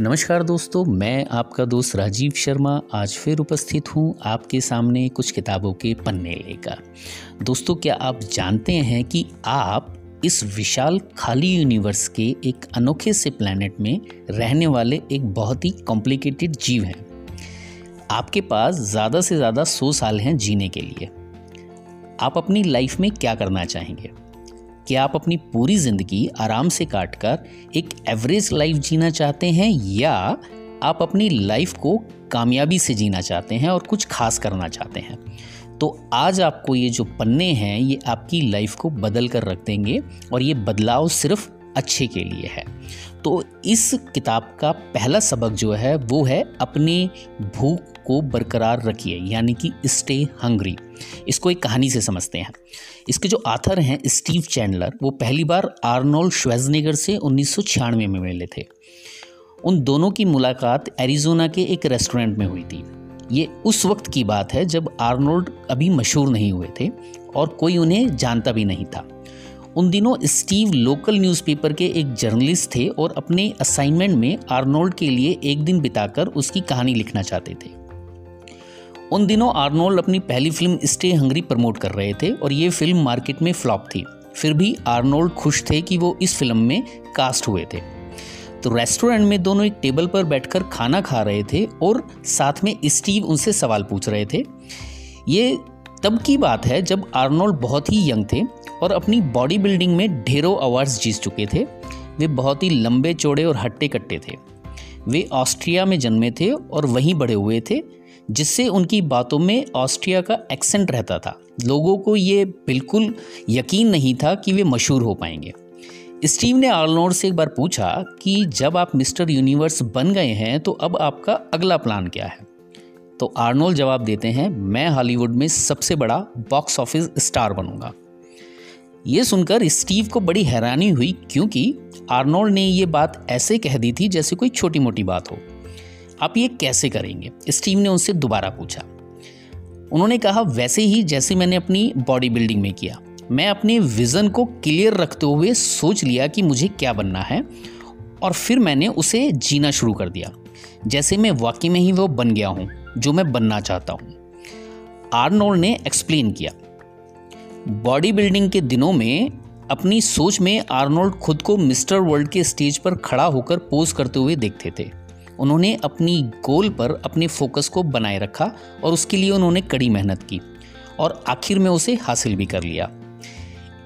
नमस्कार दोस्तों, मैं आपका दोस्त राजीव शर्मा आज फिर उपस्थित हूँ आपके सामने कुछ किताबों के पन्ने लेकर। दोस्तों, क्या आप जानते हैं कि आप इस विशाल खाली यूनिवर्स के एक अनोखे से प्लैनेट में रहने वाले एक बहुत ही कॉम्प्लिकेटेड जीव हैं? आपके पास ज़्यादा से ज़्यादा सौ साल हैं जीने के लिए। आप अपनी लाइफ में क्या करना चाहेंगे? क्या आप अपनी पूरी ज़िंदगी आराम से काटकर एक एवरेज लाइफ जीना चाहते हैं या आप अपनी लाइफ को कामयाबी से जीना चाहते हैं और कुछ खास करना चाहते हैं। तो आज आपको ये जो पन्ने हैं, ये आपकी लाइफ को बदल कर रख देंगे और ये बदलाव सिर्फ़ अच्छे के लिए है। तो इस किताब का पहला सबक जो है, वो है अपने भूख को बरकरार रखिए, यानी कि स्टे हंग्री इसको एक कहानी से समझते हैं। इसके जो आथर हैं स्टीव चैंडलर वो पहली बार आर्नोल्ड श्वेजनेगर से उन्नीस में मिले थे। उन दोनों की मुलाकात एरिजोना के एक रेस्टोरेंट में हुई थी। ये उस वक्त की बात है जब आर्नोल्ड अभी मशहूर नहीं हुए थे और कोई उन्हें जानता भी नहीं था। उन दिनों स्टीव लोकल न्यूज़पेपर के एक जर्नलिस्ट थे और अपने असाइनमेंट में आर्नोल्ड के लिए एक दिन बिताकर उसकी कहानी लिखना चाहते थे। उन दिनों आर्नोल्ड अपनी पहली फ़िल्म स्टे हंगरी प्रमोट कर रहे थे और ये फ़िल्म मार्केट में फ्लॉप थी। फिर भी आर्नोल्ड खुश थे कि वो इस फ़िल्म में कास्ट हुए थे। तो रेस्टोरेंट में दोनों एक टेबल पर बैठकर खाना खा रहे थे और साथ में स्टीव उनसे सवाल पूछ रहे थे। ये तब की बात है जब आर्नोल्ड बहुत ही यंग थे और अपनी बॉडी बिल्डिंग में ढेरों अवार्ड्स जीत चुके थे। वे बहुत ही लंबे चौड़े और हट्टे कट्टे थे। वे ऑस्ट्रिया में जन्मे थे और वहीं बड़े हुए थे। जिससे उनकी बातों में ऑस्ट्रिया का एक्सेंट रहता था। लोगों को ये बिल्कुल यकीन नहीं था कि वे मशहूर हो पाएँगे। स्टीव ने आर्नोल्ड से एक बार पूछा कि जब आप मिस्टर यूनिवर्स बन गए हैं तो अब आपका अगला प्लान क्या है? तो आर्नोल्ड जवाब देते हैं, मैं हॉलीवुड में सबसे बड़ा बॉक्स ऑफ़िस स्टार बनूँगा। ये सुनकर स्टीव को बड़ी हैरानी हुई, क्योंकि आर्नोल्ड ने ये बात ऐसे कह दी थी जैसे कोई छोटी मोटी बात हो। आप ये कैसे करेंगे? स्टीव ने उनसे दोबारा पूछा। उन्होंने कहा, वैसे ही जैसे मैंने अपनी बॉडी बिल्डिंग में किया, मैं अपने विज़न को क्लियर रखते हुए सोच लिया कि मुझे क्या बनना है और फिर मैंने उसे जीना शुरू कर दिया। जैसे मैं वाकई में ही वो बन गया हूँ, जो मैं बनना चाहता हूँ। आर्नोल्ड ने एक्सप्लेन किया। बॉडी बिल्डिंग के दिनों में अपनी सोच में आर्नोल्ड खुद को मिस्टर वर्ल्ड के स्टेज पर खड़ा होकर पोज करते हुए देखते थे। उन्होंने अपनी गोल पर अपने फोकस को बनाए रखा और उसके लिए उन्होंने कड़ी मेहनत की और आखिर में उसे हासिल भी कर लिया।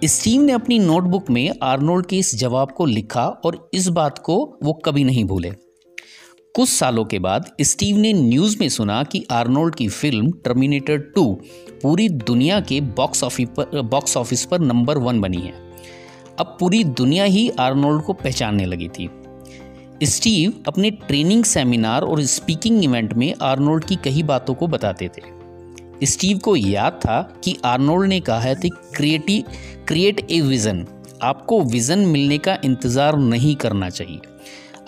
स्टीव ने अपनी नोटबुक में आर्नोल्ड के इस जवाब को लिखा और इस बात को वो कभी नहीं भूले। कुछ सालों के बाद स्टीव ने न्यूज़ में सुना कि आर्नोल्ड की फ़िल्म टर्मिनेटर 2 पूरी दुनिया के बॉक्स ऑफ़िस पर बॉक्स ऑफ़िस पर नंबर वन बनी है। अब पूरी दुनिया ही आर्नोल्ड को पहचानने लगी थी। स्टीव अपने ट्रेनिंग सेमिनार और स्पीकिंग इवेंट में आर्नोल्ड की कई बातों को बताते थे। स्टीव को याद था कि आर्नोल्ड ने कहा है कि क्रिएटिव क्रिएट ए विज़न। आपको विज़न मिलने का इंतज़ार नहीं करना चाहिए।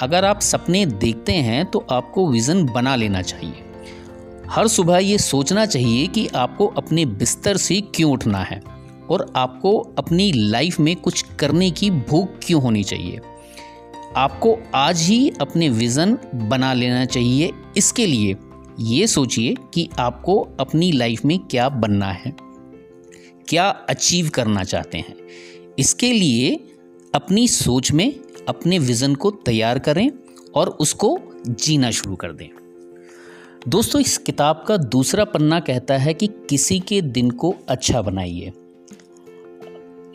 अगर आप सपने देखते हैं तो आपको विज़न बना लेना चाहिए। हर सुबह ये सोचना चाहिए कि आपको अपने बिस्तर से क्यों उठना है और आपको अपनी लाइफ में कुछ करने की भूख क्यों होनी चाहिए। आपको आज ही अपने विज़न बना लेना चाहिए। इसके लिए ये सोचिए कि आपको अपनी लाइफ में क्या बनना है, क्या अचीव करना चाहते हैं। इसके लिए अपनी सोच में अपने विज़न को तैयार करें और उसको जीना शुरू कर दें। दोस्तों, इस किताब का दूसरा पन्ना कहता है कि किसी के दिन को अच्छा बनाइए।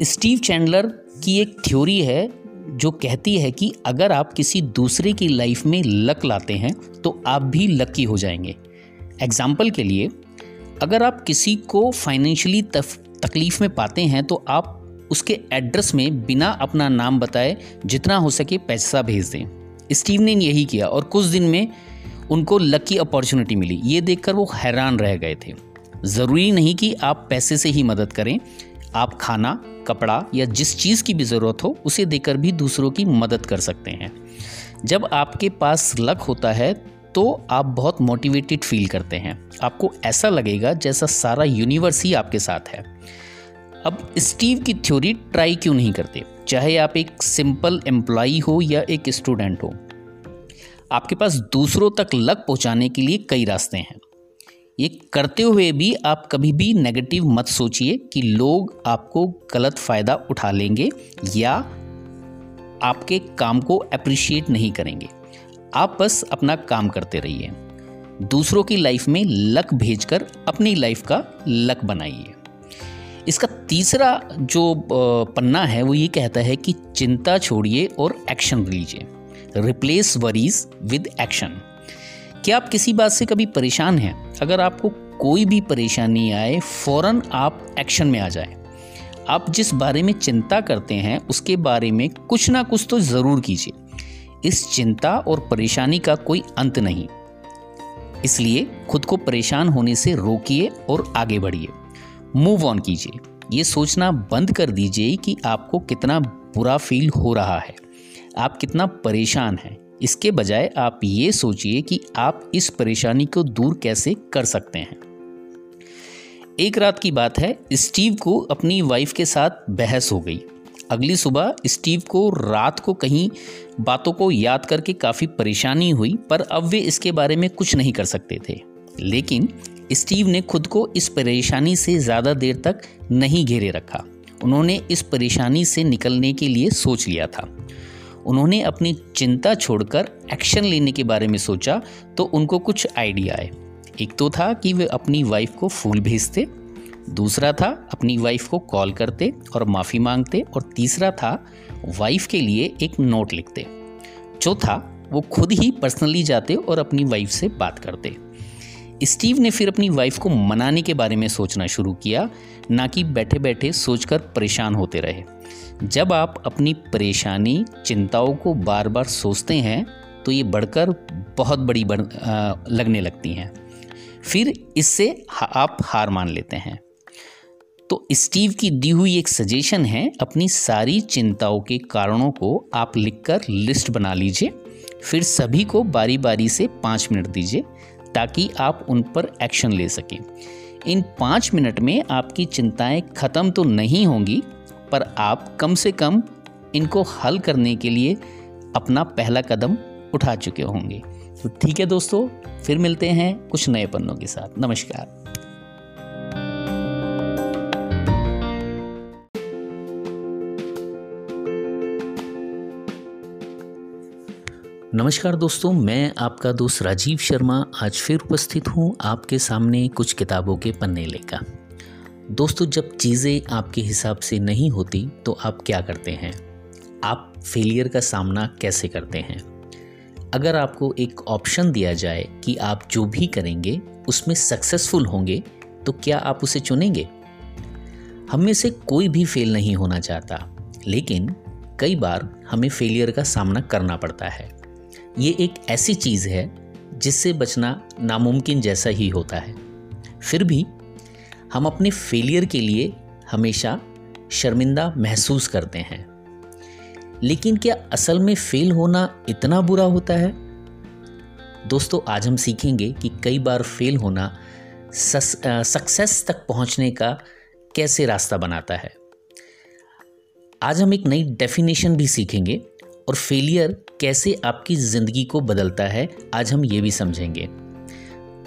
स्टीव चैंडलर की एक थ्योरी है जो कहती है कि अगर आप किसी दूसरे की लाइफ में लक लाते हैं तो आप भी लकी हो जाएँगे। एग्ज़ाम्पल के लिए, अगर आप किसी को फाइनेंशियली तकलीफ़ में पाते हैं तो आप उसके एड्रेस में बिना अपना नाम बताए जितना हो सके पैसा भेज दें। स्टीव ने यही किया और कुछ दिन में उनको लकी अपॉर्चुनिटी मिली। ये देखकर वो हैरान रह गए थे। ज़रूरी नहीं कि आप पैसे से ही मदद करें आप खाना, कपड़ा या जिस चीज़ की भी ज़रूरत हो, उसे देकर भी दूसरों की मदद कर सकते हैं। जब आपके पास लक होता है तो आप बहुत मोटिवेटेड फील करते हैं। आपको ऐसा लगेगा जैसा सारा यूनिवर्स ही आपके साथ है। अब स्टीव की थ्योरी ट्राई क्यों नहीं करते? चाहे आप एक सिंपल एम्प्लॉई हो या एक स्टूडेंट हो, आपके पास दूसरों तक लक पहुँचाने के लिए कई रास्ते हैं। ये करते हुए भी आप कभी भी नेगेटिव मत सोचिए कि लोग आपको गलत फ़ायदा उठा लेंगे या आपके काम को अप्रिशिएट नहीं करेंगे। आप बस अपना काम करते रहिए। दूसरों की लाइफ में लक भेजकर अपनी लाइफ का लक बनाइए। इसका तीसरा जो पन्ना है वो ये कहता है कि चिंता छोड़िए और एक्शन लीजिए। रिप्लेस वरीज विद एक्शन क्या आप किसी बात से कभी परेशान हैं? अगर आपको कोई भी परेशानी आए, फ़ौरन आप एक्शन में आ जाए। आप जिस बारे में चिंता करते हैं, उसके बारे में कुछ ना कुछ तो ज़रूर कीजिए। इस चिंता और परेशानी का कोई अंत नहीं। इसलिए खुद को परेशान होने से रोकिए और आगे बढ़िए। मूव ऑन कीजिए। ये सोचना बंद कर दीजिए कि आपको कितना बुरा फील हो रहा है। आप कितना परेशान हैं। इसके बजाय आप ये सोचिए कि आप इस परेशानी को दूर कैसे कर सकते हैं। एक रात की बात है, स्टीव को अपनी वाइफ के साथ बहस हो गई। अगली सुबह स्टीव को रात को कहीं बातों को याद करके काफ़ी परेशानी हुई, पर अब वे इसके बारे में कुछ नहीं कर सकते थे। लेकिन स्टीव ने खुद को इस परेशानी से ज़्यादा देर तक नहीं घेरे रखा। उन्होंने इस परेशानी से निकलने के लिए सोच लिया था। उन्होंने अपनी चिंता छोड़कर एक्शन लेने के बारे में सोचा तो उनको कुछ आइडिया आए। एक तो था कि वे अपनी वाइफ को फूल भेजते, दूसरा था अपनी वाइफ को कॉल करते और माफ़ी मांगते, और तीसरा था वाइफ के लिए एक नोट लिखते। चौथा, वो खुद ही पर्सनली जाते और अपनी वाइफ से बात करते। स्टीव ने फिर अपनी वाइफ को मनाने के बारे में सोचना शुरू किया, ना कि बैठे बैठे सोचकर परेशान होते रहे। जब आप अपनी परेशानी चिंताओं को बार बार सोचते हैं तो ये बढ़कर बहुत बड़ी बढ़, आ, लगने लगती हैं। फिर इससे आप हार मान लेते हैं। तो स्टीव की दी हुई एक सजेशन है अपनी सारी चिंताओं के कारणों को आप लिखकर लिस्ट बना लीजिए। फिर सभी को बारी बारी से पाँच मिनट दीजिए ताकि आप उन पर एक्शन ले सकें। इन पाँच मिनट में आपकी चिंताएँ ख़त्म तो नहीं होंगी पर आप कम से कम इनको हल करने के लिए अपना पहला कदम उठा चुके होंगे। तो ठीक है दोस्तों, फिर मिलते हैं कुछ नए पन्नों के साथ। नमस्कार। नमस्कार दोस्तों, मैं आपका दोस्त राजीव शर्मा आज फिर उपस्थित हूँ आपके सामने कुछ किताबों के पन्ने लेकर। दोस्तों, जब चीज़ें आपके हिसाब से नहीं होती तो आप क्या करते हैं? आप फेलियर का सामना कैसे करते हैं? अगर आपको एक ऑप्शन दिया जाए कि आप जो भी करेंगे, उसमें सक्सेसफुल होंगे तो क्या आप उसे चुनेंगे? हम में से कोई भी फेल नहीं होना चाहता, लेकिन कई बार हमें फेलियर का सामना करना पड़ता है। ये एक ऐसी चीज़ है, जिससे बचना नामुमकिन जैसा ही होता है। फिर भी हम अपने फेलियर के लिए हमेशा शर्मिंदा महसूस करते हैं। लेकिन क्या असल में फेल होना इतना बुरा होता है? दोस्तों, आज हम सीखेंगे कि कई बार फेल होना सक्सेस तक पहुँचने का कैसे रास्ता बनाता है। आज हम एक नई डेफिनेशन भी सीखेंगे और फेलियर कैसे आपकी ज़िंदगी को बदलता है, आज हम ये भी समझेंगे।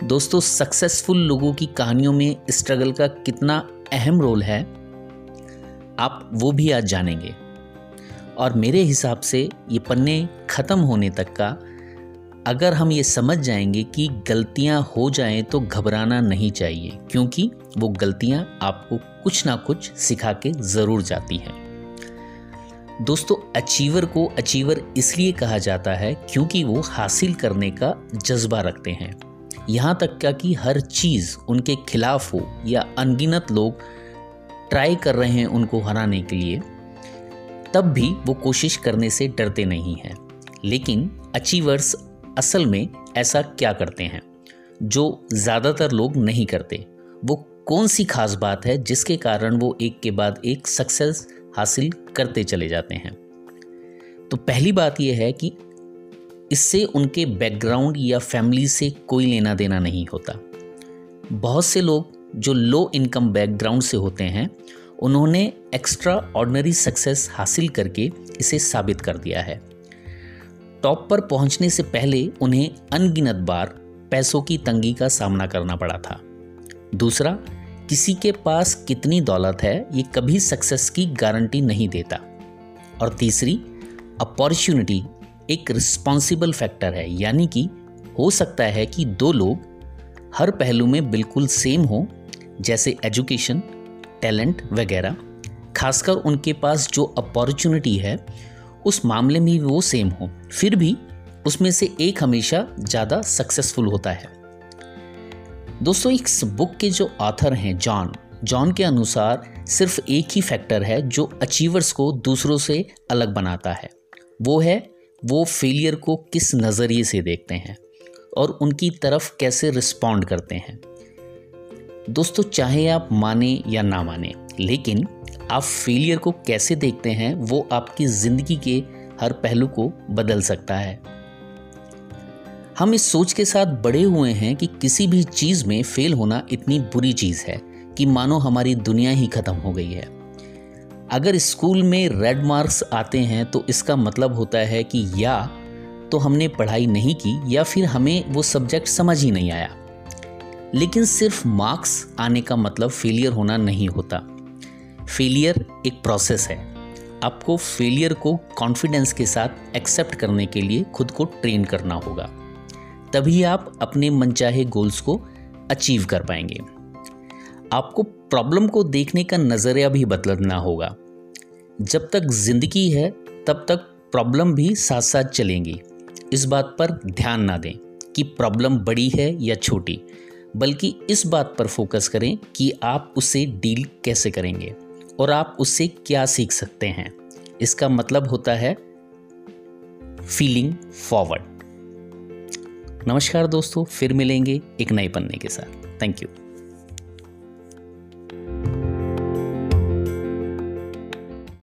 दोस्तों सक्सेसफुल लोगों की कहानियों में स्ट्रगल का कितना अहम रोल है, आप वो भी आज जानेंगे। और मेरे हिसाब से ये पन्ने ख़त्म होने तक का, अगर हम ये समझ जाएँगे कि गलतियाँ हो जाएँ तो घबराना नहीं चाहिए, क्योंकि वो गलतियाँ आपको कुछ ना कुछ सिखा के ज़रूर जाती हैं। दोस्तों अचीवर को अचीवर इसलिए कहा जाता है क्योंकि वो हासिल करने का जज्बा रखते हैं। यहाँ तक क्या कि हर चीज़ उनके खिलाफ हो या अनगिनत लोग ट्राई कर रहे हैं उनको हराने के लिए, तब भी वो कोशिश करने से डरते नहीं हैं। लेकिन अचीवर्स असल में ऐसा क्या करते हैं? जो ज़्यादातर लोग नहीं करते। वो कौन सी खास बात है जिसके कारण वो एक के बाद एक सक्सेस हासिल करते चले जाते हैं? तो पहली बात यह है कि इससे उनके बैकग्राउंड या फैमिली से कोई लेना देना नहीं होता। बहुत से लोग जो लो इनकम बैकग्राउंड से होते हैं, उन्होंने एक्स्ट्रा ऑर्डनरी सक्सेस हासिल करके इसे साबित कर दिया है। टॉप पर पहुँचने से पहले उन्हें अनगिनत बार पैसों की तंगी का सामना करना पड़ा था। दूसरा, किसी के पास कितनी दौलत है, ये कभी सक्सेस की गारंटी नहीं देता। और तीसरी अपॉर्चुनिटी एक रिस्पॉन्सिबल फैक्टर है, यानी कि हो सकता है कि दो लोग हर पहलू में बिल्कुल सेम हो, जैसे एजुकेशन टैलेंट वगैरह। खासकर उनके पास जो अपॉर्चुनिटी है, उस मामले में वो सेम हो। फिर भी उसमें से एक हमेशा ज़्यादा सक्सेसफुल होता है। दोस्तों, इस बुक के जो ऑथर हैं जॉन जॉन के अनुसार सिर्फ़ एक ही फैक्टर है जो अचीवर्स को दूसरों से अलग बनाता है। वो है वो फेलियर को किस नज़रिए से देखते हैं और उनकी तरफ़ कैसे रिस्पॉन्ड करते हैं। दोस्तों, चाहे आप माने या ना माने, लेकिन आप फेलियर को कैसे देखते हैं, वो आपकी ज़िंदगी के हर पहलू को बदल सकता है। हम इस सोच के साथ बड़े हुए हैं कि किसी भी चीज़ में फेल होना इतनी बुरी चीज़ है कि मानो हमारी दुनिया ही ख़त्म हो गई है। अगर स्कूल में रेड मार्क्स आते हैं तो इसका मतलब होता है कि या तो हमने पढ़ाई नहीं की, या फिर हमें वो सब्जेक्ट समझ ही नहीं आया। लेकिन सिर्फ़ मार्क्स आने का मतलब फेलियर होना नहीं होता। फेलियर एक प्रोसेस है। आपको फेलियर को कॉन्फिडेंस के साथ एक्सेप्ट करने के लिए खुद को ट्रेन करना होगा। तभी आप अपने मनचाहे गोल्स को अचीव कर पाएँगे। आपको प्रॉब्लम को देखने का नज़रिया भी बदलना होगा। जब तक ज़िंदगी है, तब तक प्रॉब्लम भी साथ साथ चलेंगी। इस बात पर ध्यान ना दें कि प्रॉब्लम बड़ी है या छोटी, बल्कि इस बात पर फोकस करें कि आप उसे डील कैसे करेंगे और आप उससे क्या सीख सकते हैं। इसका मतलब होता है फीलिंग फॉरवर्ड। नमस्कार दोस्तों, फिर मिलेंगे एक नए पन्ने के साथ। Thank you.